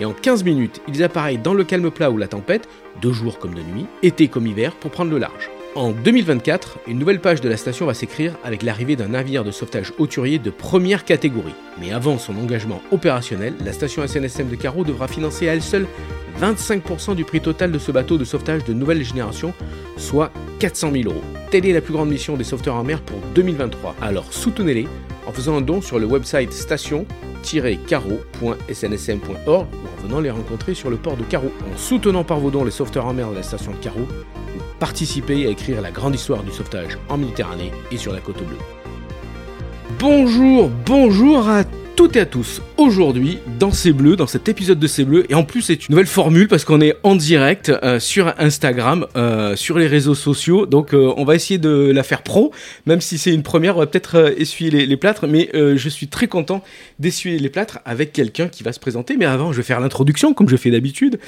et en 15 minutes, ils appareillent dans le calme plat ou la tempête, de jour comme de nuit, été comme hiver, pour prendre le large. En 2024, une nouvelle page de la station va s'écrire avec l'arrivée d'un navire de sauvetage hauturier de première catégorie. Mais avant son engagement opérationnel, la station SNSM de Carreau devra financer à elle seule 25% du prix total de ce bateau de sauvetage de nouvelle génération, soit 400 000 euros. Telle est la plus grande mission des sauveteurs en mer pour 2023. Alors soutenez-les en faisant un don sur le website station-carreau.snsm.org ou en venant les rencontrer sur le port de Carreau. En soutenant par vos dons les sauveteurs en mer de la station de Carreau, vous participez à écrire la grande histoire du sauvetage en Méditerranée et sur la côte bleue. Bonjour, bonjour à toutes et à tous. Aujourd'hui, dans C'est Bleu, dans cet épisode de C'est Bleu, et en plus c'est une nouvelle formule parce qu'on est en direct euh, sur Instagram, euh, sur les réseaux sociaux, donc euh, on va essayer de la faire pro, même si c'est une première, on va peut-être essuyer les, les, plâtres, mais je suis très content d'essuyer les plâtres avec quelqu'un qui va se présenter, mais avant je vais faire l'introduction comme je fais d'habitude.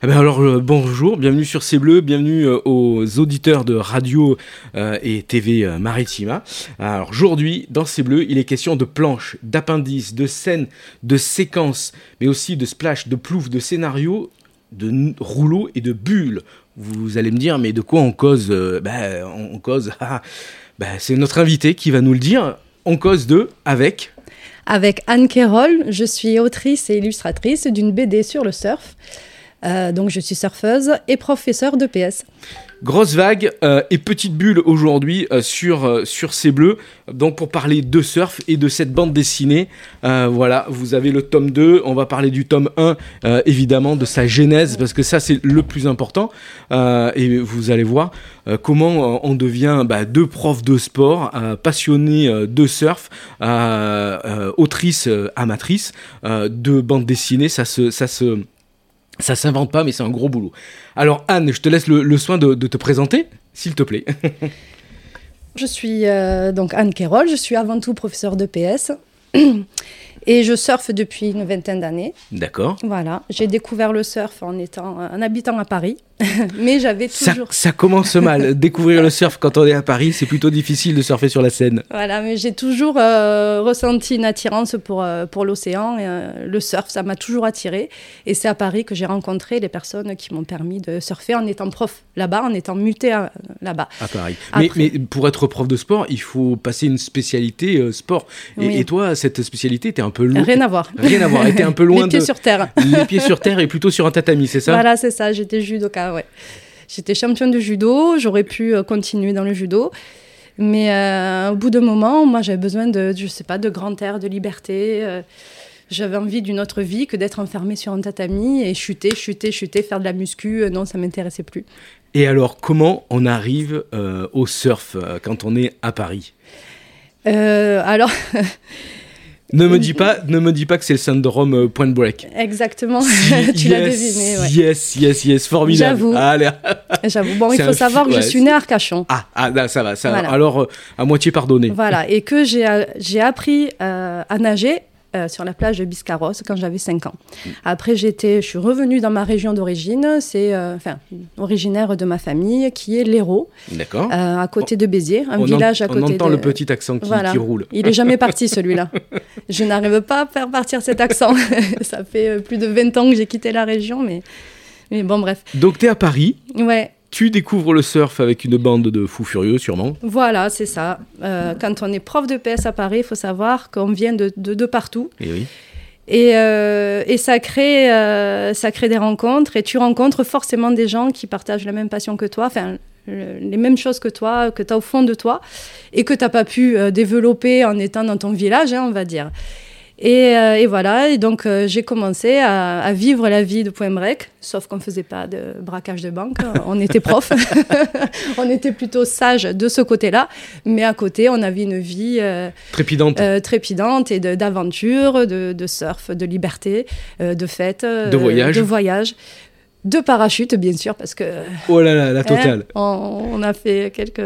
Eh ben alors bonjour, bienvenue sur C'est Bleu, bienvenue aux auditeurs de radio et TV Maritima. Alors aujourd'hui, dans C'est Bleu, il est question de planches, d'appendices, de scènes, de séquences, mais aussi de splash, de plouf, de scénarios, de rouleaux et de bulles. Vous allez me dire, mais de quoi on cause ben, On cause. Ben, c'est notre invité qui va nous le dire. On cause de avec? Avec Anne Kerol, je suis autrice et illustratrice d'une BD sur le surf. Euh, donc je suis surfeuse et professeure de PS. Grosse vague euh, et petite bulle aujourd'hui euh, sur, sur ces bleus. Donc pour parler de surf et de cette bande dessinée, voilà, vous avez le tome 2, on va parler du tome 1, évidemment, de sa genèse, parce que ça c'est le plus important. et vous allez voir comment on devient bah, deux profs de sport, passionnés de surf, autrice amatrice de bande dessinée. Ça se... Ça se ça s'invente pas, mais c'est un gros boulot. Alors Anne, je te laisse le, soin de, te présenter, s'il te plaît. je suis euh, donc Anne Kérol, je suis avant tout professeure de PS. Et je surfe depuis une vingtaine d'années. D'accord. Voilà. J'ai découvert le surf en, étant, en habitant à Paris. mais j'avais toujours. Ça, commence mal. Découvrir le surf quand on est à Paris, c'est plutôt difficile de surfer sur la Seine. Voilà, mais j'ai toujours euh, ressenti une attirance pour, euh, pour l'océan. Euh, le surf, ça m'a toujours attiré. Et c'est à Paris que j'ai rencontré les personnes qui m'ont permis de surfer en étant prof là-bas, en étant muté là-bas. À Paris. Mais, mais, pour être prof de sport, il faut passer une spécialité sport. Et, et, toi, cette spécialité était un peu loin. Rien à voir. Rien à voir. était un peu loin. les pieds sur terre. les pieds sur terre et plutôt sur un tatami, c'est ça? Voilà, c'est ça. J'étais judoka J'étais championne de judo, j'aurais pu euh, continuer dans le judo. Mais euh, au bout d'un moment, moi, j'avais besoin de, je sais pas, de grand air, de liberté. Euh, j'avais envie d'une autre vie que d'être enfermée sur un tatami et chuter, chuter, chuter, faire de la muscu. non, ça m'intéressait plus. Et alors, comment on arrive au surf quand on est à Paris? Alors. Ne me dis pas, ne me dis pas que c'est le syndrome euh, Point Break. Exactement, tu l'as deviné. Ouais. Yes, yes, yes, formidable. J'avoue. J'avoue. Bon, il faut savoir que je suis née à Arcachon. Ah, ah ça va, ça va. Alors, euh, à moitié pardonné. Voilà, et que j'ai j'ai appris euh, à nager euh, sur la plage de Biscarros quand j'avais 5 ans. Après, j'étais, je suis revenue dans ma région d'origine, c'est euh, enfin originaire de ma famille, qui est l'Hérault, D'accord. Euh, à côté de Béziers, un village à côté. On entend le petit accent qui, qui, roule. Il est jamais parti celui-là. je n'arrive pas à faire partir cet accent. Ça fait plus de 20 ans que j'ai quitté la région, mais mais bon, bref. Donc, tu es à Paris Ouais. Tu découvres le surf avec une bande de fous furieux, sûrement. Voilà, c'est ça. Euh, quand on est prof de PS à Paris, il faut savoir qu'on vient de, de, partout. Et oui. Et, euh, et ça, crée, euh, ça crée des rencontres et tu rencontres forcément des gens qui partagent la même passion que toi, enfin les mêmes choses que toi, que tu as au fond de toi et que tu n'as pas pu développer en étant dans ton village, hein, on va dire. Euh, et, voilà, et donc euh, j'ai commencé à, vivre la vie de Point Break, sauf qu'on ne faisait pas de braquage de banque, on était prof, on était plutôt sage de ce côté-là, mais à côté on avait une vie euh, trépidante. trépidante et d'aventure, de, de, surf, de liberté, de fête, de voyage. De voyage Deux parachutes, bien sûr, parce que. Oh là là, la totale. Hein, on, a fait quelques.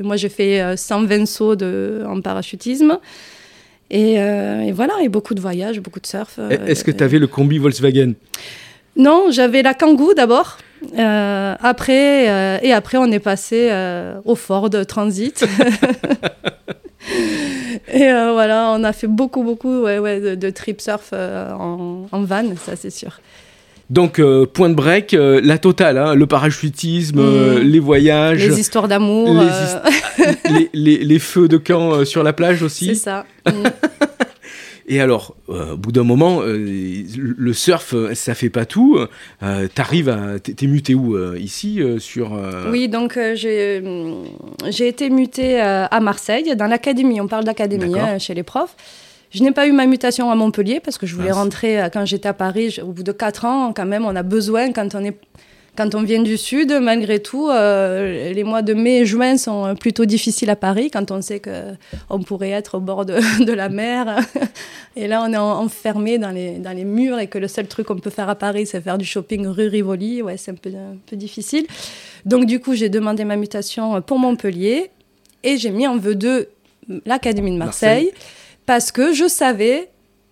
moi, j'ai fait 120 sauts de, en parachutisme. Et, et, voilà, et beaucoup de voyages, beaucoup de surf. Est-ce que tu avais le combi Volkswagen? Non, j'avais la Kangoo d'abord. Euh, après, euh, et après, on est passé euh, au Ford Transit. et voilà, on a fait beaucoup, beaucoup ouais, ouais, de, de, trip surf en, en, van, ça c'est sûr. Donc, point de break, la totale, hein, le parachutisme, mm. les voyages. Les histoires d'amour. Les, les, les, feux de camp sur la plage aussi. C'est ça. Mm. Et alors, euh, au bout d'un moment, euh, le surf, euh, ça fait pas tout. T'arrives à, t'es muté où ici sur Oui, donc j'ai j'ai été muté à Marseille dans l'académie. On parle d'académie hein, chez les profs. Je n'ai pas eu ma mutation à Montpellier parce que je voulais rentrer quand j'étais à Paris. Au bout de quatre ans, quand même, on a besoin quand on est quand on vient du sud, malgré tout, euh, les mois de mai et juin sont plutôt difficiles à Paris quand on sait qu'on pourrait être au bord de, la mer. et là, on est enfermé dans les, dans les murs et que le seul truc qu'on peut faire à Paris, c'est faire du shopping rue Rivoli. Ouais, c'est un peu, un peu difficile. Donc, du coup, j'ai demandé ma mutation pour Montpellier et j'ai mis en vœu de l'Académie de Marseille, Marseille parce que je savais,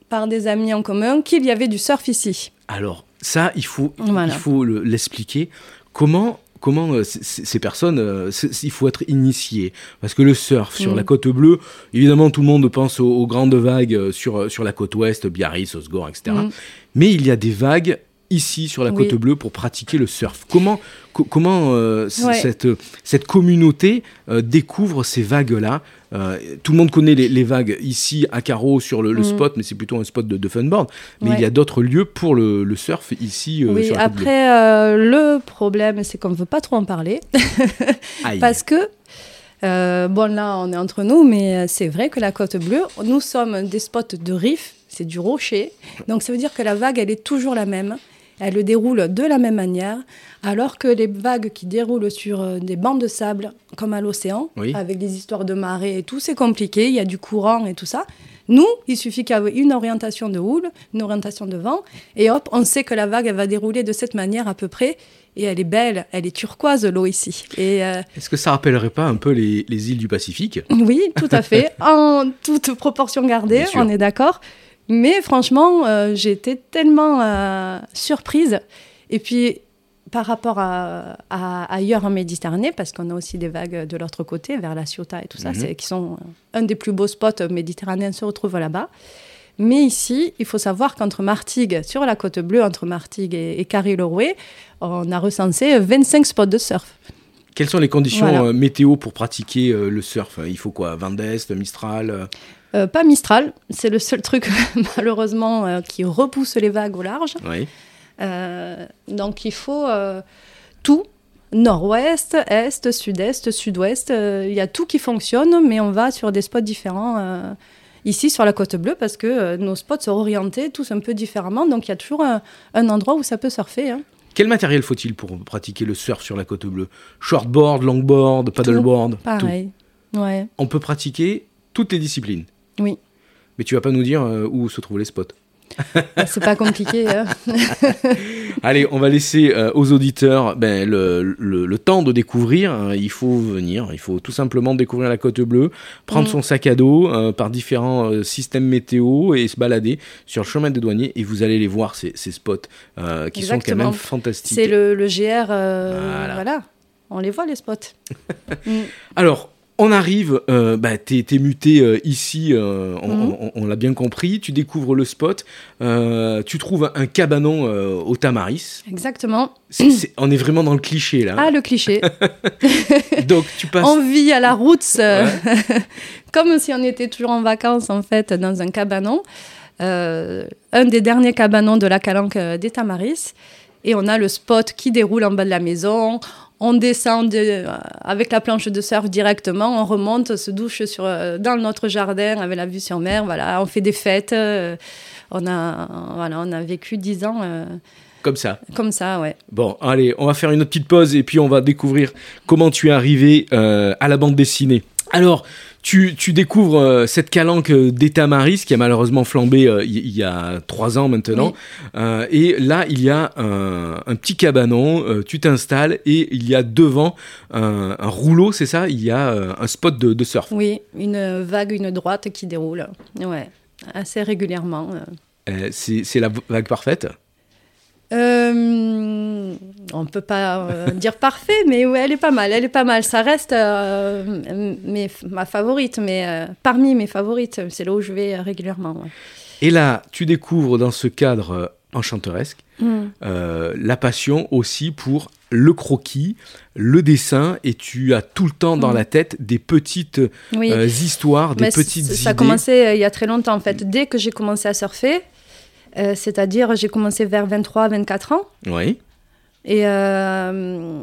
par des amis en commun, qu'il y avait du surf ici. Alors, ça, il faut il faut l'expliquer. Comment comment euh, ces personnes, euh, il faut être initié? Parce que le surf sur la mm. côte bleue, évidemment, tout le monde pense aux, grandes vagues euh, sur, sur la côte ouest, Biarritz, Osgore, etc. Mm. Mais il y a des vagues ici sur la côte bleue pour pratiquer le surf. Comment, comment cette, cette communauté découvre ces vagues-là? Euh, tout le monde connaît les, vagues ici à Carreau sur le, mm. spot, mais c'est plutôt un spot de, de funboard. Mais il y a d'autres lieux pour le, surf ici. Euh, oui, après, euh, le problème, c'est qu'on ne veut pas trop en parler. parce que bon, là, on est entre nous, mais c'est vrai que la côte bleue, nous sommes des spots de riff, c'est du rocher. Donc, ça veut dire que la vague, elle est toujours la même. Elle le déroule de la même manière, alors que les vagues qui déroulent sur euh, des bancs de sable, comme à l'océan, avec des histoires de marée et tout, c'est compliqué, il y a du courant et tout ça. Nous, il suffit qu'il y ait une orientation de houle, une orientation de vent, et hop, on sait que la vague, elle va dérouler de cette manière à peu près, et elle est belle, elle est turquoise l'eau ici. Euh, Est-ce que ça rappellerait pas un peu les, îles du Pacifique? Oui, tout à fait, en toute proportion gardée, on est d'accord. Mais franchement, euh, j'ai été tellement euh, surprise. Et puis, par rapport à, ailleurs en Méditerranée, parce qu'on a aussi des vagues de l'autre côté, vers la Ciotat et tout ça, mhm. qui sont un des plus beaux spots méditerranéens se retrouve là-bas. Mais ici, il faut savoir qu'entre Martigues, sur la côte bleue, entre Martigues et, et Carry-le-Rouet, on a recensé 25 spots de surf. Quelles sont les conditions euh, météo pour pratiquer le surf? Il faut quoi? Vent d'Est, Mistral euh, pas Mistral, c'est le seul truc malheureusement euh, qui repousse les vagues au large. Euh, donc il faut tout, nord-ouest, est, sud-est, sud-ouest, il y a tout qui fonctionne, mais on va sur des spots différents ici sur la côte bleue parce que nos spots sont orientés tous un peu différemment, donc il y a toujours un, endroit où ça peut surfer. Hein. Quel matériel faut-il pour pratiquer le surf sur la côte bleue? Shortboard, longboard, paddleboard Pareil. Ouais. On peut pratiquer toutes les disciplines? Oui. Mais tu vas pas nous dire euh, où se trouvent les spots. Bah, c'est pas compliqué. Hein. Allez, on va laisser euh, aux auditeurs ben, le, temps de découvrir. Hein. Il faut venir, il faut tout simplement découvrir la côte bleue, prendre mm. son sac à dos euh, par différents systèmes météo et se balader sur le chemin des douaniers et vous allez les voir, ces, spots qui sont quand même fantastiques. C'est le, GR, voilà. voilà. On les voit les spots. Mm. Alors, on arrive, euh, bah, t'es muté euh, ici, euh, mhm. on, l'a bien compris, tu découvres le spot, tu trouves un cabanon au Tamaris. Exactement. on est vraiment dans le cliché là. Ah, le cliché. Donc tu passes. On vit à la route, comme si on était toujours en vacances en fait, dans un cabanon. un des derniers cabanons de la calanque des Tamaris. Et on a le spot qui déroule en bas de la maison on descend avec la planche de surf directement, on remonte, se douche sur, euh, dans notre jardin avec la vue sur mer. Voilà, on fait des fêtes. Euh, on, a, voilà, on a vécu dix ans. Euh, comme ça. Comme ça, ouais. Bon, allez, on va faire une petite pause et puis on va découvrir comment tu es arrivé à la bande dessinée. Alors, tu, tu découvres euh, cette calanque d'État-Maris qui a malheureusement flambé euh, il y, a trois ans maintenant. Euh, et là, il y a un, un petit cabanon, euh, tu t'installes et il y a devant un, un rouleau, c'est ça? Il y a euh, un spot de, de surf. Oui, une vague, une droite qui déroule. Ouais, assez régulièrement. Euh, c'est la vague parfaite? Euh, on peut pas euh, dire parfait, mais ouais, elle est pas mal. Elle est pas mal. Ça reste euh, mes- ma favorite, mais parmi mes favorites, c'est là où je vais régulièrement. ouais. Et là, tu découvres dans ce cadre enchanteresque Mm. la passion aussi pour le croquis, le dessin, et tu as tout le temps dans Mhm. la tête des petites Oui. histoires, des Mais petites idées. Ça a commencé il y a très longtemps en fait. Dès que j'ai commencé à surfer, euh, c'est-à-dire j'ai commencé vers 23-24 ans. Oui. Et, euh,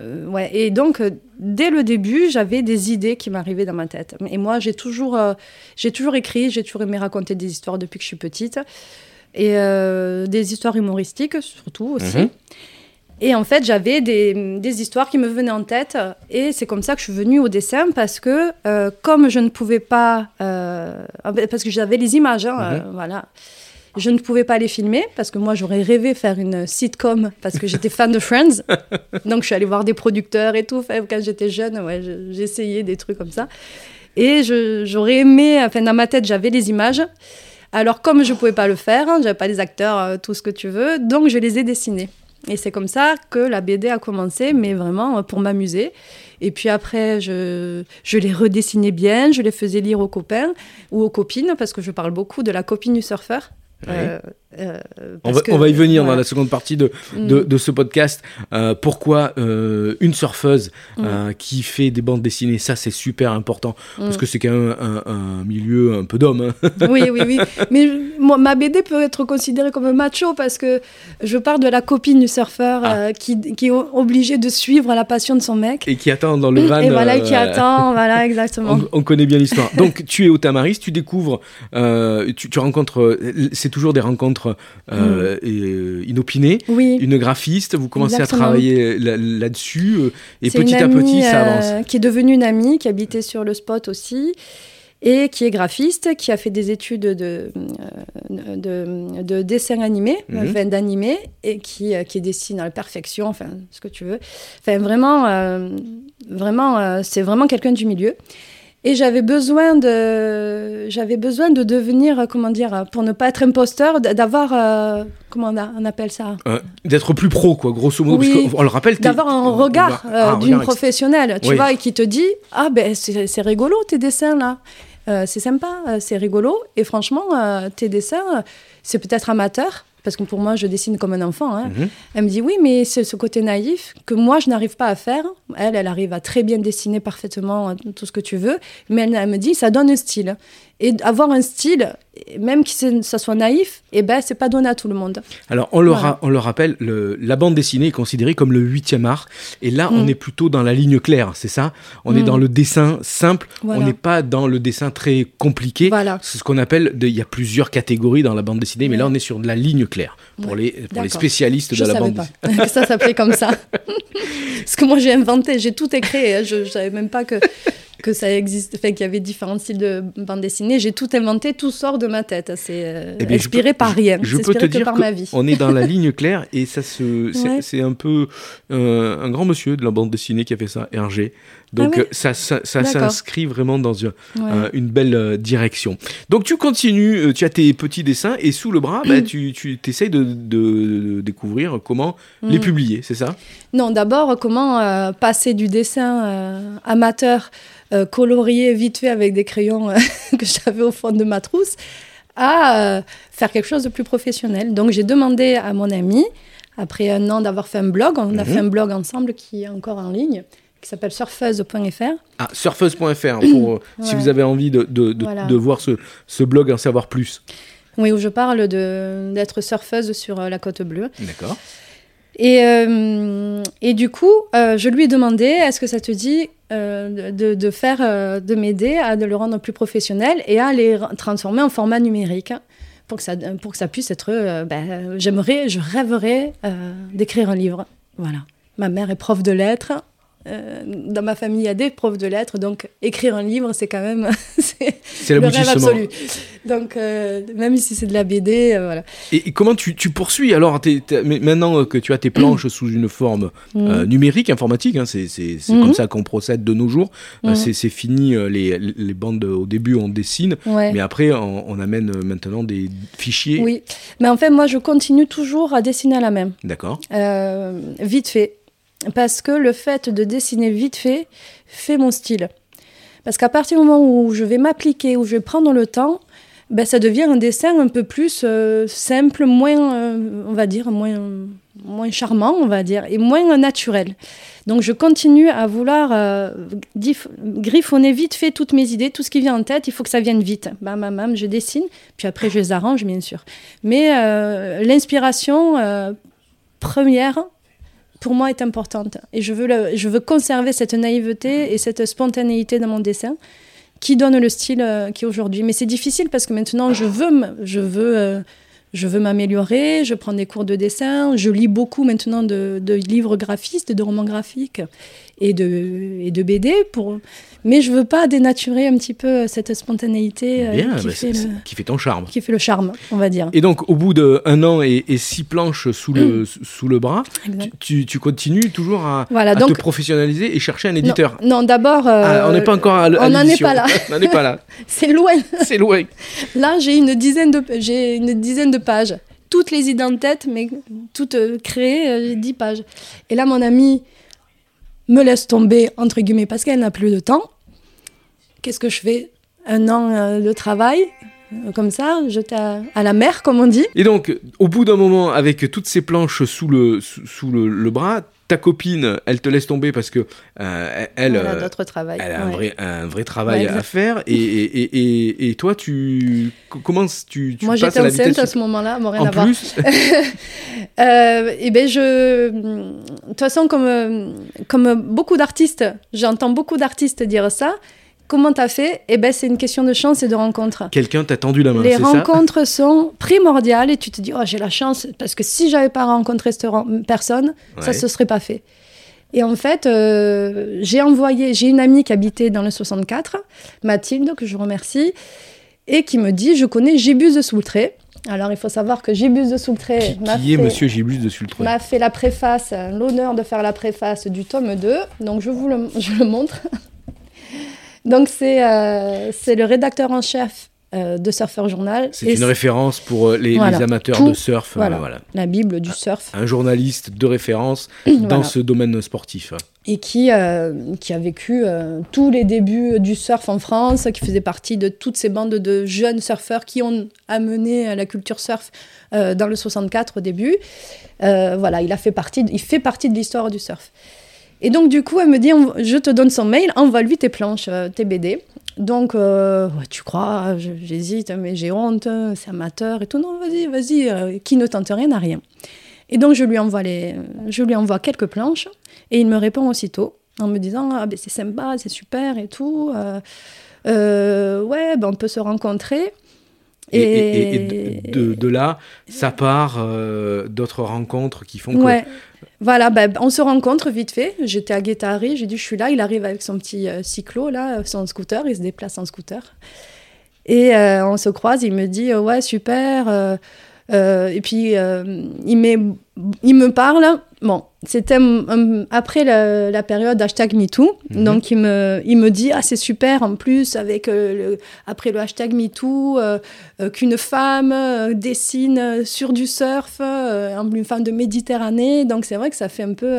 euh, ouais, et donc, dès le début, j'avais des idées qui m'arrivaient dans ma tête. Et moi, j'ai toujours, euh, j'ai toujours écrit, j'ai toujours aimé raconter des histoires depuis que je suis petite. Et des histoires humoristiques, surtout aussi. Mhm. Et en fait, j'avais des, des histoires qui me venaient en tête. Et c'est comme ça que je suis venue au dessin, parce que comme je ne pouvais pas... parce que j'avais les images, hein, Mhm. voilà. Je ne pouvais pas les filmer, parce que moi, j'aurais rêvé faire une sitcom, parce que j'étais fan de Friends. Donc, je suis allée voir des producteurs et tout. Quand j'étais jeune, ouais, je- j'essayais des trucs comme ça. Et j'aurais aimé... Enfin, dans ma tête, j'avais les images. Alors, comme je ne pouvais pas le faire, hein, j'avais pas les acteurs, euh, tout ce que tu veux, donc je les ai dessinés. Et c'est comme ça que la BD a commencé, mais vraiment euh, pour m'amuser. Et puis après, je, je les redessinais bien, je les faisais lire aux copains ou aux copines, parce que je parle beaucoup de la copine du surfeur. Euh, euh, On parce va, que- on va y venir dans la seconde partie de, Mm. de, ce podcast. Euh, pourquoi euh, une surfeuse euh, qui fait des bandes dessinées, ça c'est super important parce Mm. que c'est quand même un, un milieu un peu d'hommes. hein. oui, oui, oui. Mais moi, ma BD peut être considérée comme un macho parce que je parle de la copine du surfeur Ah. qui, qui est obligée de suivre la passion de son mec. et qui attend dans le van. Et voilà, qui attend, voilà, exactement. On, on connaît bien l'histoire. Donc, tu es au Tamaris, tu découvres, tu, tu rencontres, c'est toujours des rencontres euh, et, euh, inopinées. Oui. Une graphiste, vous commencez Exactement. à travailler là- là-dessus, euh, et petit à petit, ça euh, avance. qui est devenue une amie, qui habitait sur le spot aussi, et qui est graphiste, qui a fait des études de, euh, de, de dessin animé, Mhm. enfin d'animé, et qui, euh, qui dessine à la perfection, enfin, ce que tu veux. Enfin, vraiment, euh, vraiment euh, c'est vraiment quelqu'un du milieu. Et j'avais besoin de, j'avais besoin de devenir, euh, comment dire, euh, pour ne pas être imposteur, d'avoir, euh, comment on, a- on appelle ça? Euh, D'être plus pro, quoi, grosso modo. Oui. parce on le rappelle, d'avoir un regard euh, Ah, un d'une professionnelle, tu Oui. vois, et qui te dit ah ben c'est rigolo tes dessins là, Euh, c'est sympa, euh, c'est rigolo, et franchement euh, tes dessins euh, c'est peut-être amateur parce que pour moi je dessine comme un enfant. hein. Mhm. Elle me dit oui mais c'est ce côté naïf que moi je n'arrive pas à faire. Elle elle arrive à très bien dessiner parfaitement euh, tout ce que tu veux, mais elle, elle me dit ça donne un style. Et avoir un style, même que ça soit naïf, et ben c'est pas donné à tout le monde. Alors, on le, Voilà. ra- on le rappelle, le- la bande dessinée est considérée comme le huitième art. Et là, on Mm. est plutôt dans la ligne claire, c'est ça? On est Mm. dans le dessin simple, Voilà. on n'est pas dans le dessin très compliqué. Voilà. C'est ce qu'on appelle, il y a plusieurs catégories dans la bande dessinée, mais Ouais. là, on est sur de la ligne claire pour, Ouais. les, pour les D'accord. spécialistes Je de la bande pas dessinée. ça s'appelait comme ça. Parce que moi, j'ai inventé, j'ai tout écrit. hein. Je ne savais même pas que, que ça existe, enfin, qu'il y avait différents styles de bande dessinée. J'ai tout inventé, tout sort de ma tête. C'est euh, Eh bien, je inspiré peux- par rien. Je peux te dire par ma vie. qu'on est dans la ligne claire et ça se, c'est, Ouais. c'est un peu euh, un grand monsieur de la bande dessinée qui a fait ça, Hergé. Donc Ah ouais euh, ça, ça, ça D'accord. s'inscrit vraiment dans une, Ouais. euh, une belle euh, direction. Donc tu continues, euh, tu as tes petits dessins et sous le bras, bah, tu, tu essayes de, de- de découvrir comment les Mm. publier, c'est ça? Non, d'abord, comment passer du dessin amateur, colorié vite fait avec des crayons que j'avais au fond de ma trousse, à faire quelque chose de plus professionnel. Donc, j'ai demandé à mon ami, après un an d'avoir fait un blog, on a Mhm. fait un blog ensemble qui est encore en ligne, qui s'appelle surfeuse.fr. Ah, surfeuse.fr pour euh, si vous avez envie de, de, de, Voilà. de voir ce, ce blog, en savoir plus. Oui, où je parle d'être surfeuse sur euh, la côte bleue. D'accord. Et, euh, et du coup, euh, je lui ai demandé, est-ce que ça te dit euh, de, de faire, de m'aider à de le rendre plus professionnel et à les ra- transformer en format numérique pour que ça, pour que ça puisse être, ben, j'aimerais, je rêverais d'écrire un livre. Voilà. Ma mère est prof de lettres. Dans ma famille, il y a des profs de lettres, donc écrire un livre, c'est quand même c'est le rêve absolu. Donc, même si c'est de la BD, voilà. Et, comment tu, tu, poursuis alors Maintenant que tu as tes planches sous une forme mm. numérique, informatique, hein, c'est mm-hmm. comme ça qu'on procède de nos jours. Mm-hmm. c'est fini les, les, bandes au début, on dessine, mais après, on, on amène maintenant des fichiers. Oui, mais en fait, moi, je continue toujours à dessiner à la main. D'accord. Euh, vite fait. Parce que le fait de dessiner vite fait fait mon style. Parce qu'à partir du moment où je vais m'appliquer, où je vais prendre le temps, ben, ça devient un dessin un peu plus euh, simple, moins, euh, on va dire, moins, moins charmant, on va dire, et moins naturel. Donc je continue à vouloir euh, griffonner vite fait toutes mes idées, tout ce qui vient en tête, il faut que ça vienne vite. Bam, bam, bam, je dessine, puis après je les arrange, bien sûr. Mais l'inspiration première, pour moi, est importante. Et je veux, je veux conserver cette naïveté et cette spontanéité dans mon dessin qui donne le style euh, qui est aujourd'hui. Mais c'est difficile parce que maintenant, je veux, je veux, euh, veux m'améliorer, je prends des cours de dessin, je lis beaucoup maintenant de livres graphistes, de romans graphiques et de, et de BD pour mais je veux pas dénaturer un petit peu cette spontanéité euh, qui, bah, fait qui, fait ton charme. Qui fait le charme, on va dire. Et donc, au bout d'un an et, six planches sous le, sous le bras, tu, tu, continues toujours à, te professionnaliser et chercher un éditeur. Non, d'abord. Euh, ah, on n'est pas encore à, On n'en est pas là. on n'en est pas là. C'est loin. C'est loin. Là, j'ai une, dizaine de, une dizaine de pages. Toutes les idées en tête, mais toutes euh, créées, 10 pages. Et là, mon ami me laisse tomber, entre guillemets, parce qu'elle n'a plus de temps. Qu'est-ce que je fais Un an euh, de travail, euh, comme ça, jeté à, la mer, comme on dit. Et donc, au bout d'un moment, avec toutes ces planches sous le, sous, le, bras, ta copine, elle te laisse tomber parce que euh, elle, a d'autres travail. Elle a un, vrai, un vrai travail à faire. Et, et, et, et, toi, tu comment tu, tu Moi, j'étais enceinte à ce moment-là, rien en à plus. voir. euh, et ben je, de toute façon, comme comme beaucoup d'artistes, j'entends beaucoup d'artistes dire ça. Comment t'as fait? Eh ben, c'est une question de chance et de rencontre. Quelqu'un t'a tendu la main. Les rencontres sont primordiales et tu te dis, oh, j'ai la chance parce que si j'avais pas rencontré cette personne, ça se serait pas fait. Et en fait, euh, j'ai envoyé, j'ai une amie qui habitait dans le 64, Mathilde, que je remercie, et qui me dit, je connais Gibus de Soultré. Alors, il faut savoir que Gibus de Soultré m'a fait, Monsieur Gibus de Soultré? m'a fait la préface, l'honneur de faire la préface du tome 2. Donc, je vous le, je le montre. Donc, c'est euh, c'est le rédacteur en chef euh, de Surfer Journal. C'est une référence pour euh, les, amateurs de surf. Voilà, La Bible du surf. Un, journaliste de référence dans ce domaine sportif. Et qui, qui a vécu tous les débuts du surf en France, qui faisait partie de toutes ces bandes de jeunes surfeurs qui ont amené la culture surf dans le 64 au début. voilà, il, a fait partie, il fait partie de l'histoire du surf. Et donc, du coup, elle me dit Je te donne son mail, envoie-lui tes planches, euh, tes BD. Donc, euh, tu crois, j'hésite, mais j'ai honte, c'est amateur et tout. Non, vas-y, vas-y, euh, qui ne tente rien n'a rien. Et donc, je lui, envoie les, je lui envoie quelques planches et il me répond aussitôt en me disant Ah, ben c'est sympa, c'est super et tout. ouais, ben, on peut se rencontrer. Et, de, là, ça part d'autres rencontres qui font que voilà, ben, on se rencontre vite fait. J'étais à Guétari, j'ai dit je suis là. Il arrive avec son petit euh, cyclo, là, son scooter, il se déplace en scooter. Et euh, on se croise, il me dit ouais, super. Euh, et puis il, il me parle Bon, c'était après la, période hashtag MeToo. Mhm. Donc, il me, il me dit Ah, c'est super en plus, avec euh, après le hashtag MeToo, euh, euh, qu'une femme dessine sur du surf, une femme de Méditerranée. Donc, c'est vrai que ça fait un peu.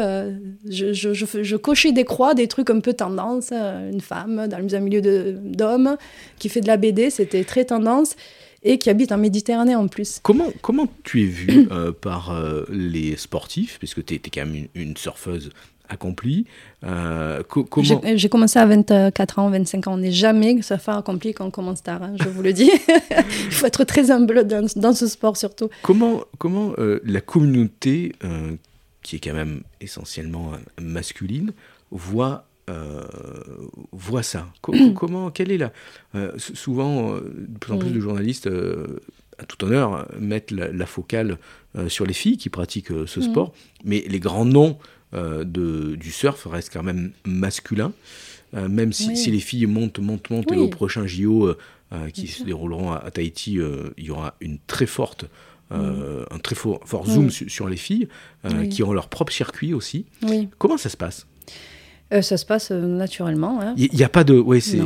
Je, je, je, cochais des croix, des trucs un peu tendance. une femme dans un milieu d'hommes qui fait de la BD, c'était très tendance et qui habite en Méditerranée en plus. Comment, comment tu es vue euh, par euh, les sportifs, puisque tu es, quand même une, surfeuse accomplie euh, comment... J'ai commencé à 24 ans, 25 ans. On n'est jamais surfeur accompli quand on commence tard, hein, je vous le dis. Il faut être très humble dans, dans ce sport surtout. Comment, comment la communauté, qui est quand même essentiellement masculine, voit euh, voit ça. Comment, comment, quelle est la. Euh, souvent, euh, de plus en plus de journalistes à tout honneur, mettre la, focale sur les filles qui pratiquent ce mm. sport, mais les grands noms de, du surf restent quand même masculins. même si, si, les filles montent, montent, montent, et au prochain JO qui se dérouleront à, Tahiti, il y aura une très forte euh, un très fort, fort zoom sur, les filles, euh, qui ont leur propre circuit aussi. Comment ça se passe? Euh, ça se passe naturellement. Il hein. n'y a pas de. Ouais, c'est.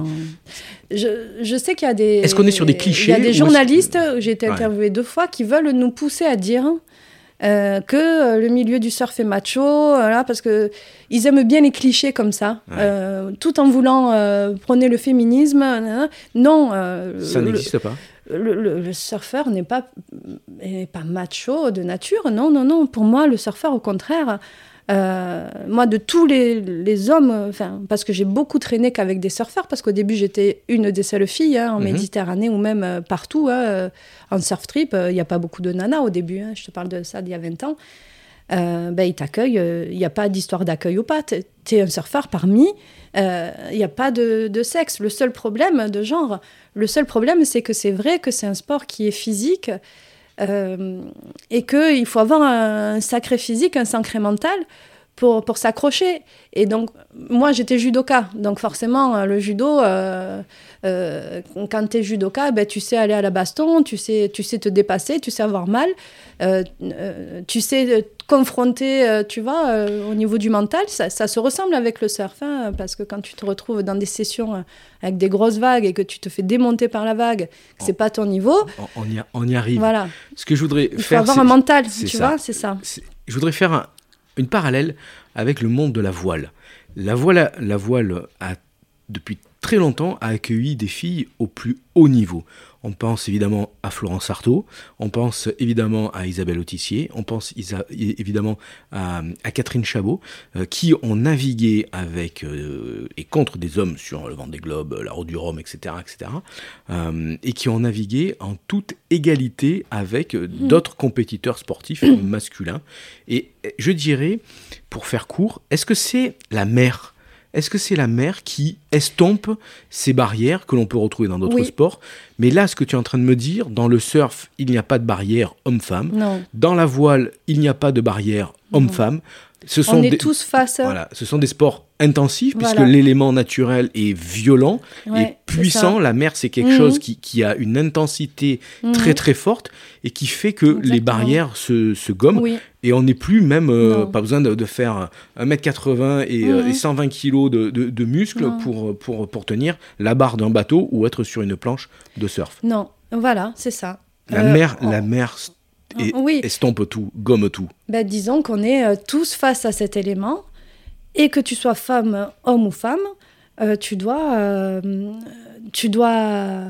Je, je, sais qu'il y a des. Est-ce qu'on est sur des clichés Il y a des journalistes, j'ai été interviewée deux fois, qui veulent nous pousser à dire que le milieu du surf est macho, parce que ils aiment bien les clichés comme ça, tout en voulant prôner le féminisme. non. ça n'existe pas le, surfeur n'est pas, pas macho de nature. Non, non, non. Pour moi, le surfeur, au contraire, euh, moi, de tous les, hommes, enfin, parce que j'ai beaucoup traîné qu'avec des surfeurs, parce qu'au début, j'étais une des seules filles hein, en mhm. Méditerranée ou même euh, partout. Hein, euh, en surf trip, il n'y a pas beaucoup de nanas au début. Hein, je te parle de ça d'il y a 20 ans. ben, ils t'accueillent. Il n'y a pas d'histoire d'accueil ou pas. Tu es un surfeur parmi. Il n'y a pas de, de, sexe. Le seul problème de genre, le seul problème, c'est que c'est vrai que c'est un sport qui est physique et qu'il faut avoir un sacré physique, un sacré mental pour, pour s'accrocher. Et donc, moi, j'étais judoka. Donc, forcément, le judo, euh, euh, quand tu es judoka, ben, tu sais aller à la baston, tu sais, tu sais te dépasser, tu sais avoir mal, tu sais confronter, euh, tu vois, euh, au niveau du mental, ça, se ressemble avec le surf, hein, parce que quand tu te retrouves dans des sessions euh, avec des grosses vagues et que tu te fais démonter par la vague, que c'est pas ton niveau. On, y, on, y, arrive. Voilà. Ce que je voudrais Il faire. faut avoir un mental, tu vois, c'est ça. Je voudrais faire une parallèle avec le monde de la voile. La voile, la voile a, depuis très longtemps, a accueilli des filles au plus haut niveau. On pense évidemment à Florence Artaud, on pense évidemment à Isabelle Autissier, on pense évidemment à, Catherine Chabot, euh, qui ont navigué avec euh, et contre des hommes sur le vent des globes, la route du Rhum, etc., etc., euh, et qui ont navigué en toute égalité avec mmh. d'autres compétiteurs sportifs masculins. Et je dirais, pour faire court, est-ce que c'est la mer est-ce que c'est la mer qui estompe ces barrières que l'on peut retrouver dans d'autres sports? Mais là, ce que tu es en train de me dire, dans le surf, il n'y a pas de barrière homme-femme. Dans la voile, il n'y a pas de barrière homme-femme. Ce sont On est tous face. Voilà, ce sont des sports intensifs puisque l'élément naturel est violent et puissant. La mer, c'est quelque mhm. chose qui, a une intensité mhm. très très forte et qui fait que les barrières se, se gomment. Et on n'est plus même, euh, pas besoin de, faire 1m80 et, 120 mhm. kg de, de, muscles pour, pour, pour tenir la barre d'un bateau ou être sur une planche de surf. Non, voilà, c'est ça. La, euh, mer, la mer et oui. estompe tout, gomme tout. Ben, disons qu'on est euh, tous face à cet élément, et que tu sois femme, homme ou femme, euh, tu dois, euh, tu dois,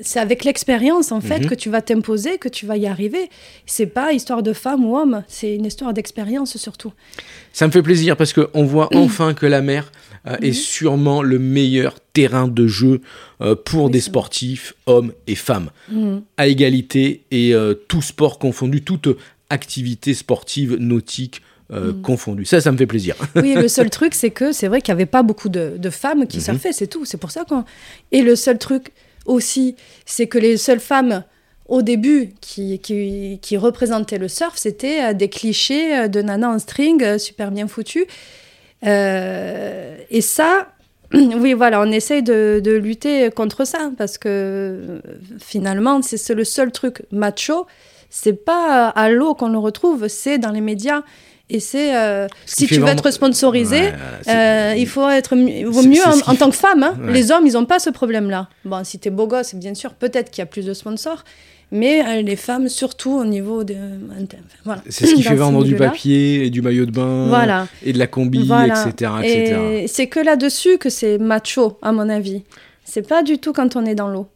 c'est avec l'expérience en fait mhm. que tu vas t'imposer, que tu vas y arriver. C'est pas histoire de femme ou homme, c'est une histoire d'expérience surtout. Ça me fait plaisir parce que on voit enfin que la mer est mhm. sûrement le meilleur terrain de jeu pour des sportifs, hommes et femmes, mhm. à égalité et tout sport confondu, toute activité sportive, nautique, euh, mm. Ça, ça me fait plaisir. oui, le seul truc, c'est que c'est vrai qu'il n'y avait pas beaucoup de, femmes qui mm c'est tout. C'est pour ça qu'on. Et le seul truc aussi, c'est que les seules femmes au début qui, qui, représentaient le surf, c'était euh, des clichés euh, de nana en string super bien foutus. Et ça, oui, voilà, on essaye de, de, lutter contre ça parce que finalement, c'est le seul truc macho. C'est pas à l'eau qu'on le retrouve, c'est dans les médias. Et c'est euh, si tu veux être sponsorisé, euh, il faut être vaut mieux en, tant que femme. Hein. Les hommes, ils n'ont pas ce problème-là. Bon, si tu es beau gosse, bien sûr, peut-être qu'il y a plus de sponsors. Mais euh, les femmes, surtout au niveau de. Voilà. C'est ce qui fait vendre du papier et du maillot de bain voilà. et de la combi, etc. etc. Et c'est que là-dessus que c'est macho, à mon avis. C'est pas du tout quand on est dans l'eau.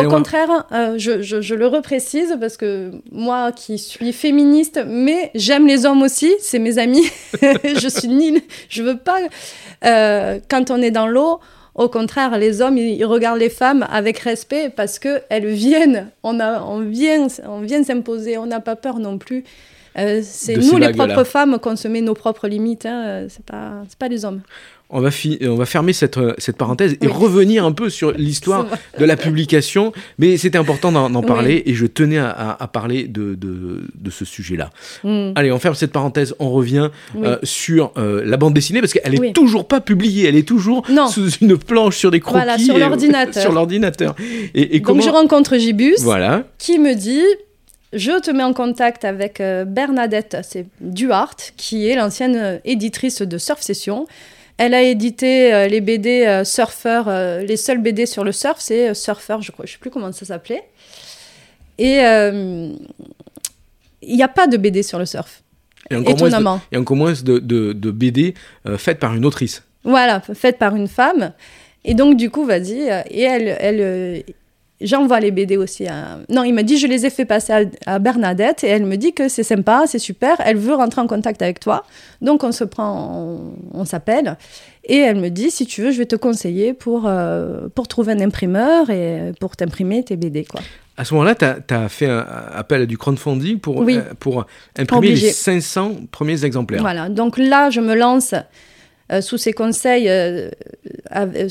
Au contraire, euh, je, le reprécise parce que moi qui suis féministe, mais j'aime les hommes aussi, c'est mes amis. je suis nulle. Je veux pas. Euh, quand on est dans l'eau, au contraire, les hommes, ils, regardent les femmes avec respect parce qu'elles viennent. On, a, on vient, on vient s'imposer. On n'a pas peur non plus. Euh, c'est nous les propres femmes qu'on se met nos propres limites. Hein. C'est pas, c'est pas les hommes. On va, fi- on va fermer cette, euh, cette parenthèse et Oui. revenir un peu sur l'histoire de la publication. Mais c'était important d'en Oui. parler et je tenais à, à- à parler de, de, de ce sujet-là. Mm. Allez, on ferme cette parenthèse. On revient Oui. euh, sur euh, la bande dessinée parce qu'elle est Oui. toujours pas publiée. Elle est toujours Non. sous une planche sur des croquis. Voilà, sur l'ordinateur. sur l'ordinateur. Et, et Donc comment je rencontre Gibus Voilà. qui me dit je te mets en contact avec Bernadette c'est Duhart qui est l'ancienne éditrice de Surf Session. Elle a édité euh, les BD euh, Surfer, euh, les seuls BD sur le surf, c'est Surfer, je crois, je sais plus comment ça s'appelait. Et il n'y a pas de BD sur le surf, Et encore moins de, étonnamment. et encore moins de, de, de BD euh, faites par une autrice. Voilà, faite par une femme. Et donc, du coup, vas-y. Et elle, elle j'envoie les BD aussi à. Non, il m'a dit, je les ai fait passer à, à Bernadette. Et elle me dit que c'est sympa, c'est super. Elle veut rentrer en contact avec toi. Donc, on se prend, on, on s'appelle. Et elle me dit, si tu veux, je vais te conseiller pour, euh, pour trouver un imprimeur et pour t'imprimer tes BD, quoi. À ce moment-là, tu as, fait un appel à du crowdfunding pour, Oui. euh, pour imprimer Obligé. les 500 premiers exemplaires. Voilà, donc là, je me lance sous ses conseils euh, euh,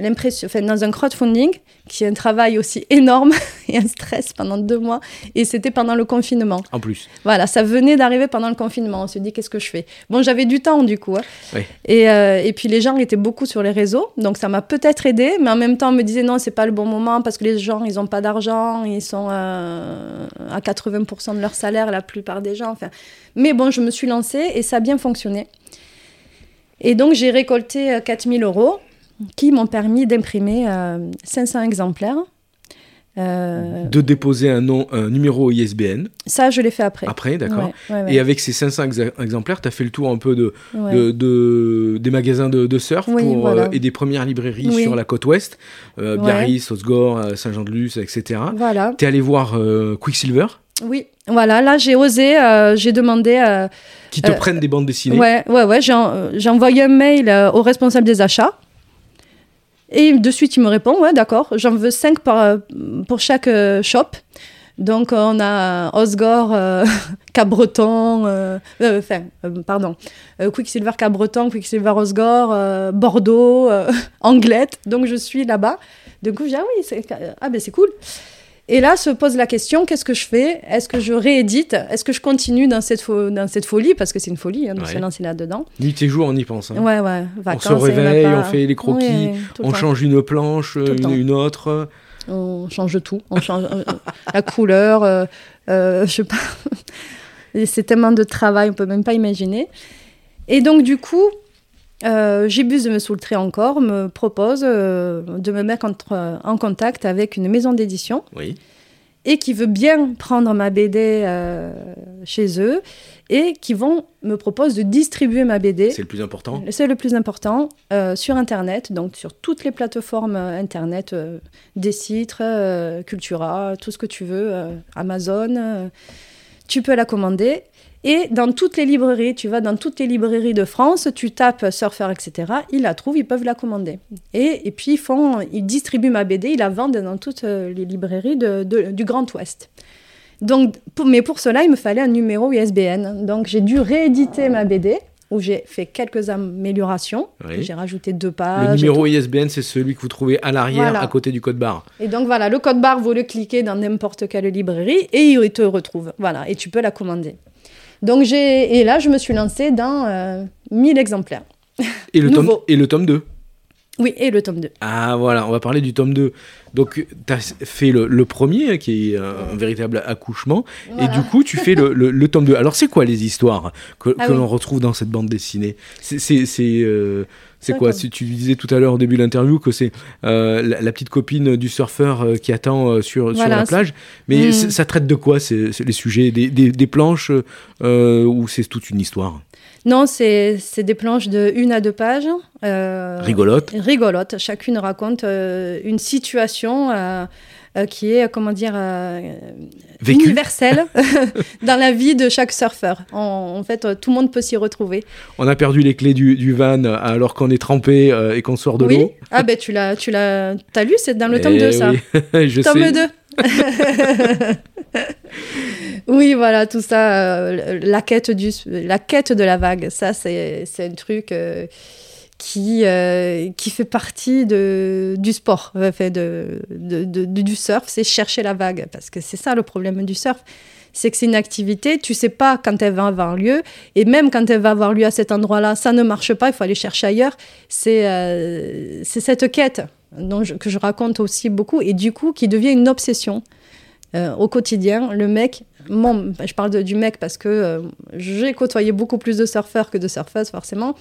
l'impression- enfin, dans un crowdfunding, qui est un travail aussi énorme et un stress pendant deux mois. Et c'était pendant le confinement. En plus. Voilà, ça venait d'arriver pendant le confinement. On se dit, qu'est-ce que je fais? Bon, j'avais du temps du coup. hein. Oui. Et, euh, et puis les gens étaient beaucoup sur les réseaux, donc ça m'a peut-être aidé, mais en même temps, on me disait non, c'est pas le bon moment parce que les gens, ils n'ont pas d'argent, ils sont euh, à 80% de leur salaire, la plupart des gens. Enfin, mais bon, je me suis lancée et ça a bien fonctionné. Et donc, j'ai récolté euh, 4000 euros qui m'ont permis d'imprimer euh, 500 exemplaires. Euh, De déposer un, nom, un numéro ISBN ça, je l'ai fait après. après, d'accord Ouais, ouais, ouais. Et avec ces 500 exa- exemplaires, tu as fait le tour un peu de, Ouais. de, de- des magasins de, de surf Oui, pour, voilà. euh, et des premières librairies Oui. sur la côte ouest, euh. Biarritz, Osgore, euh, Saint-Jean-de-Luz, etc. Voilà. Tu es allé voir euh, Quicksilver, Oui, voilà, là j'ai osé, euh, j'ai demandé. euh, qui te Euh, prennent des bandes dessinées. ouais, ouais, ouais, j'ai en- euh, envoyé un mail au responsable des achats. Et de suite, il me répond Ouais, d'accord, j'en veux 5 pour chaque shop. Donc, on a Osgore, Cabreton, enfin, pardon, Quicksilver Cabreton, Quicksilver Osgore, Bordeaux, Anglette. Donc, je suis là-bas. Du coup, je dis Ah oui, c'est ah, ben, c'est cool. Et là se pose la question qu'est-ce que je fais? Est-ce que je réédite? Est-ce que je continue dans cette, fo- dans cette folie? Parce que c'est une folie hein, de Ouais. se lancer là-dedans. Nuit et jour, on y pense. hein. Ouais, ouais. on se réveille, pas. on fait les croquis, on change une planche, une, une autre. On change tout. On change euh, la couleur, euh, euh, je sais pas. C'est tellement de travail, on peut même pas imaginer. Et donc, du coup, euh, Gibus de me soultrer encore me propose euh, de me mettre entre- en contact avec une maison d'édition Oui. et qui veut bien prendre ma BD euh, chez eux et qui vont me propose de distribuer ma BD. C'est le plus important. C'est le plus important euh, sur Internet, donc sur toutes les plateformes Internet, des sites, Cultura, tout ce que tu veux, Amazon, tu peux la commander. Et dans toutes les librairies, tu vas dans toutes les librairies de France, tu tapes Surfer, etc. Ils la trouvent, ils peuvent la commander. Et, et puis ils font, ils distribuent ma BD, ils la vendent dans toutes euh, les librairies de- de- du Grand Ouest. Donc, pour- mais pour cela, il me fallait un numéro ISBN. Donc j'ai dû rééditer ma BD où j'ai fait quelques améliorations. Oui. J'ai rajouté deux Le pages. et numéro ISBN, c'est celui que vous trouvez à l'arrière, Voilà. à côté du code barre. Et donc voilà, le code barre, vous le cliquez dans n'importe quelle librairie et il te retrouve. Voilà, et tu peux la commander. Donc j'ai et là je me suis lancée dans euh, 1000 exemplaires. Et le, tome, et le tome 2. Oui, et le tome 2. Ah voilà, on va parler du tome 2. Donc tu as fait le, le premier, qui est un, véritable accouchement, et du coup tu fais le, le- le tome 2. Alors c'est quoi les histoires que, Ah que oui. l'on retrouve dans cette bande dessinée? C'est euh, quoi? Si Tu disais tout à l'heure au début de l'interview que c'est euh, la, la petite copine du surfeur euh, qui attend sur, sur la plage, mais Mm. c'est- ça traite de quoi c'est c'est les sujets? Des, des- des planches ou c'est toute une histoire? Non, c'est c'est des planches de une à deux pages. euh, rigolote rigolote. Chacune raconte euh, une situation euh, euh, qui est, comment dire, universelle dans la vie de chaque surfeur. En, en fait, tout le monde peut s'y retrouver. On a perdu les clés du, du van alors qu'on est trempé et qu'on sort de oui. l'eau. Ah ben tu l'as, tu l'as, t'as lu, c'est dans le tome Eh 2 ça. oui, je Tome sais. 2. oui, voilà, tout ça, euh, la, quête du, la quête de la vague, ça, c'est un truc euh, qui, euh, qui fait partie de, du sport, de, de, du surf, c'est chercher la vague, parce que c'est ça le problème du surf c'est que c'est une activité, tu sais pas quand elle va avoir lieu, et même quand elle va avoir lieu à cet endroit-là, ça ne marche pas, il faut aller chercher ailleurs. C'est euh, cette quête dont que je raconte aussi beaucoup, et du coup qui devient une obsession. Euh, au quotidien, le mec, mon, je parle du mec parce que euh, j'ai côtoyé beaucoup plus de surfeurs que de surfeuses forcément,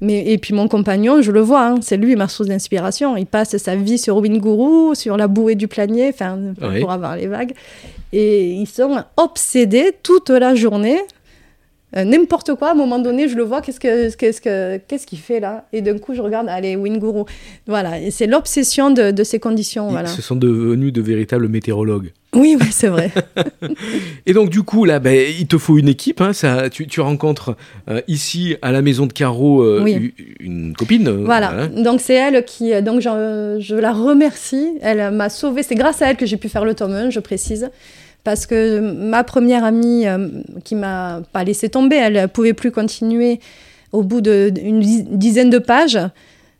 mais, et puis mon compagnon, je le vois, hein, c'est lui ma source d'inspiration. Il passe sa vie sur Winguru, sur la bouée du planier, pour avoir les vagues. Et ils sont obsédés toute la journée. Euh, n'importe quoi, à un moment donné, je le vois, qu'est-ce que qu'est-ce que qu'est-ce qu'il fait là? Et d'un coup, je regarde, allez, Winguru. Voilà, et c'est l'obsession de, de, ces conditions. Ils voilà. se sont devenus de véritables météorologues. Oui, oui, c'est vrai. et donc, du coup, là, ben, il te faut une équipe. Hein, ça, tu, tu rencontres euh, ici, à la maison de Caro, euh, une copine. Voilà. Donc, c'est elle qui. Donc, je, je la remercie. Elle m'a sauvée. C'est grâce à elle que j'ai pu faire le tome 1, je précise. Parce que ma première amie, qui m'a pas laissé tomber, elle pouvait plus continuer au bout d'une dizaine de pages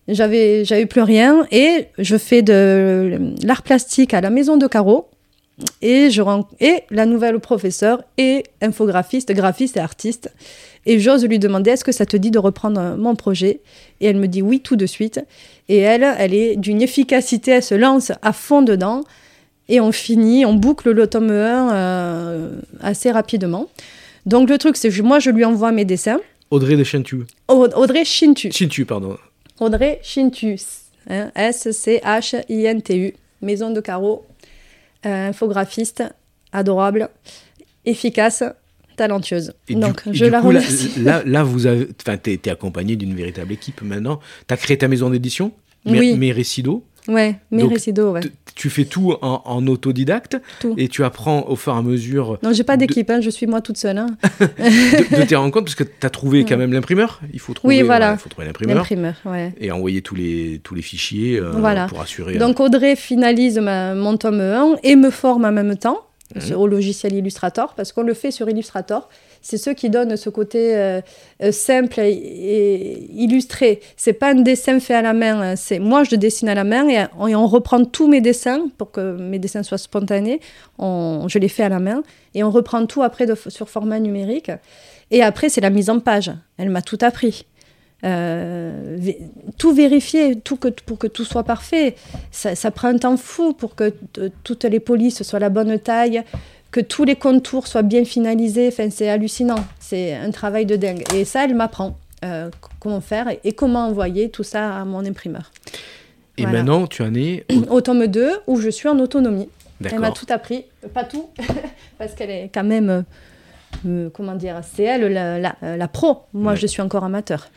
j'avais j'avais plus rien et je fais de l'art plastique à la maison de Caro et, je et la nouvelle professeure est infographiste, graphiste et artiste. Et j'ose lui demander est-ce que ça te dit de reprendre mon projet? Et elle me dit oui tout de suite. Et elle, elle est d'une efficacité, elle se lance à fond dedans. Et on finit, on boucle le tome 1 euh, assez rapidement. Donc le truc, c'est que moi, je lui envoie mes dessins. Audrey de Chintu. Audrey Chintu. Chintu, pardon. Audrey Chintu. Hein, S-C-H-I-N-T-U. Maison de carreaux euh, infographiste, adorable, efficace, talentueuse. Donc, je la remercie. Là, là, vous avez, enfin, t'es es accompagné d'une véritable équipe maintenant. Tu as créé ta maison d'édition, oui. Méricido. Ouais, Méricido, ouais. Tu fais tout en, autodidacte tout. et tu apprends au fur et à mesure. Non, j'ai pas d'équipe, hein, je suis moi toute seule. Hein. de, tes rencontres, parce que tu as trouvé quand même l'imprimeur. Il faut trouver, oui, voilà. faut trouver l'imprimeur. Ouais. Et envoyer tous les, tous les fichiers euh, pour assurer. Donc Audrey finalise ma, mon tome 1 et me forme en même temps mmh. au logiciel Illustrator, parce qu'on le fait sur Illustrator c'est ceux qui donnent ce côté euh, euh, simple et, illustré. C'est pas un dessin fait à la main, hein. c'est moi je dessine à la main et on, reprend tous mes dessins pour que mes dessins soient spontanés. je les fais à la main et on reprend tout après sur format numérique. Et après, c'est la mise en page. Elle m'a tout appris. Euh, tout vérifier tout pour que tout soit parfait. Ça, ça prend un temps fou pour que toutes les polices soient la bonne taille, que tous les contours soient bien finalisés. Enfin, c'est hallucinant. C'est un travail de dingue. Et ça, elle m'apprend euh, comment faire et, comment envoyer tout ça à mon imprimeur. Et maintenant, tu en es au... tome 2 où je suis en autonomie. Elle m'a tout appris, pas tout, parce qu'elle est quand même, euh, euh, comment dire, c'est elle la, pro. Moi, je suis encore amateur.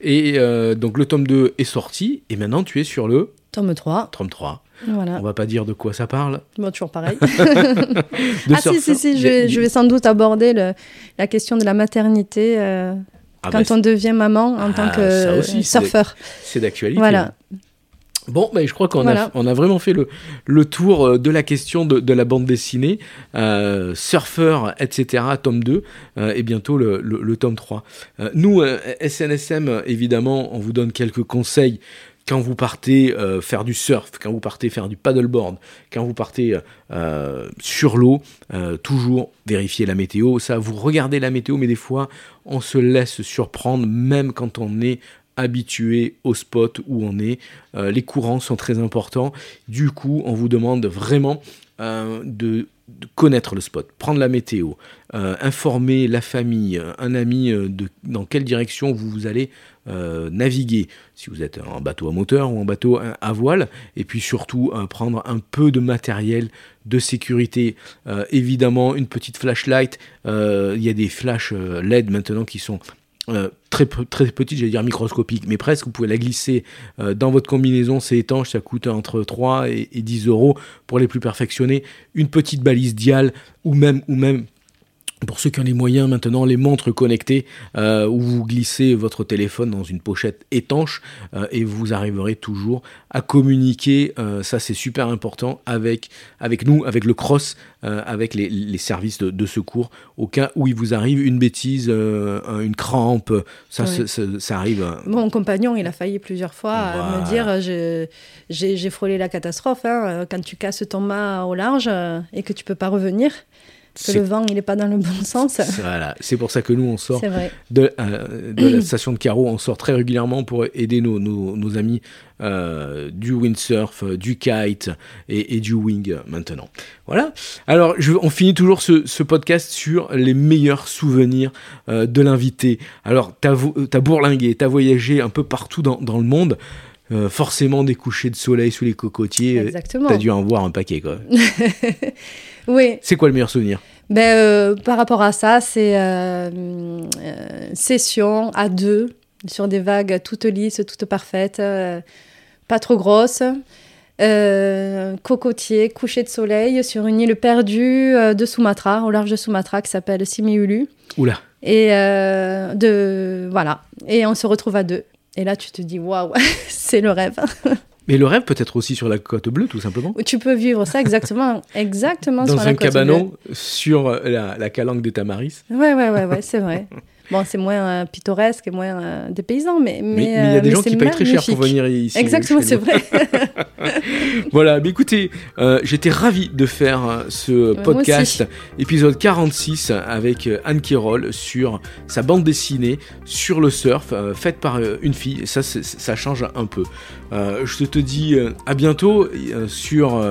Et donc le tome 2 est sorti, et maintenant tu es sur le... Tome 3. Tome 3. Voilà. On va pas dire de quoi ça parle. Bon, toujours pareil. ah si, si, si, je vais, sans doute aborder la question de la maternité euh, ah, quand bah, on devient maman en tant ah, que surfeur. C'est d'actualité. Voilà. Bon, mais je crois qu'on a, on a vraiment fait le, le tour euh, de la question de, la bande dessinée, euh, surfeur, etc., tome 2, et bientôt le, le, tome 3. nous, SNSM, évidemment, on vous donne quelques conseils quand vous partez euh, faire du surf, quand vous partez faire du paddleboard, quand vous partez euh, sur l'eau, euh, toujours vérifier la météo. Ça, vous regardez la météo, mais des fois, on se laisse surprendre, même quand on est habitué au spot où on est. les courants sont très importants. Du coup, on vous demande vraiment de connaître le spot, prendre la météo, informer la famille, un ami de dans quelle direction vous allez euh, naviguer, si vous êtes en bateau à moteur ou en bateau à voile, et puis surtout euh, prendre un peu de matériel de sécurité. Euh, évidemment, une petite flashlight, il y a des flashs LED maintenant qui sont très, très petites, j'allais dire microscopiques, mais presque, vous pouvez la glisser dans votre combinaison, c'est étanche, ça coûte entre 3 et, 10 euros pour les plus perfectionnés. Une petite balise dial ou même, ou même pour ceux qui ont les moyens maintenant, les montres connectées euh, où vous glissez votre téléphone dans une pochette étanche euh, et vous arriverez toujours à communiquer. euh, ça, c'est super important avec, avec nous, avec le cross, avec les, les services de, de secours au cas où il vous arrive une bêtise, une crampe. Ça, Ouais. ça arrive. Mon compagnon, il a failli plusieurs fois Voilà. me dire j'ai frôlé la catastrophe. hein, quand tu casses ton mât au large et que tu peux pas revenir, que le vent il est pas dans le bon sens. c'est- Voilà, c'est pour ça que nous on sort de, euh, de la station de Carreau, on sort très régulièrement pour aider nos, nos, nos amis euh, du windsurf, euh, du kite et, et du wing maintenant. Voilà. Alors, je, on finit toujours ce, ce podcast sur les meilleurs souvenirs euh, de l'invité. Alors, t'as t'as bourlingué, t'as voyagé un peu partout dans, dans le monde. Euh, forcément des couchers de soleil sous les cocotiers. Exactement. T'as dû en voir un paquet, quoi. Oui, C'est quoi le meilleur souvenir? Ben, euh, par rapport à ça, c'est euh, euh, session à deux sur des vagues toutes lisses, toutes parfaites, euh, pas trop grosses. Cocotier, coucher de soleil sur une île perdue de Sumatra, au large de Sumatra, qui s'appelle Simiulu. Oula. Et de voilà. Et on se retrouve à deux. Et là, tu te dis waouh, c'est le rêve. Mais le rêve peut être aussi sur la côte bleue, tout simplement. Tu peux vivre ça exactement, exactement sur Dans la un côte bleue. cabanon sur la, la calanque des Tamaris. Ouais, ouais, ouais, ouais, c'est vrai. Bon, c'est moins euh, pittoresque et moins euh, dépaysant, mais mais Mais il y a euh, des gens qui payent très cher pour venir ici. Exactement, c'est vrai. Voilà, mais écoutez, j'étais ravi de faire ce podcast, épisode 46, avec Anne Kirol sur sa bande dessinée sur le surf, faite par une fille. Et ça, ça change un peu. Je te dis à bientôt sur,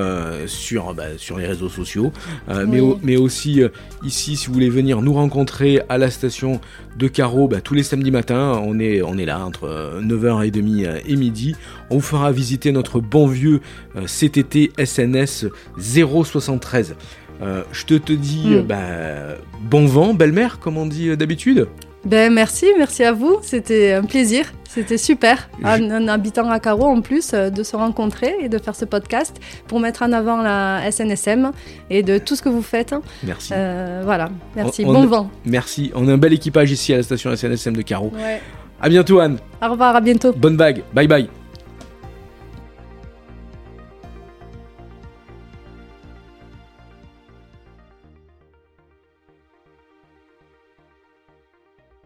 sur, bah, sur les réseaux sociaux, mais, mais aussi ici, si vous voulez venir nous rencontrer à la station de Carreau, bah, tous les samedis matins, on est, on est là entre euh, 9h30 euh, et midi. On vous fera visiter notre bon vieux CTT SNS 073. Euh, je te, te dis Mm. euh, bah, bon vent, belle-mère, comme on dit euh, d'habitude. Ben merci, merci à vous. C'était un plaisir. C'était super. En, en habitant à Caro, en plus, euh, de se rencontrer et de faire ce podcast pour mettre en avant la SNSM et de tout ce que vous faites. Merci. Euh, voilà, merci. On- on- bon vent. Merci. On a un bel équipage ici à la station SNSM de Carreau. Ouais. À bientôt, Anne. Au revoir, à bientôt. Bonne vague. Bye bye.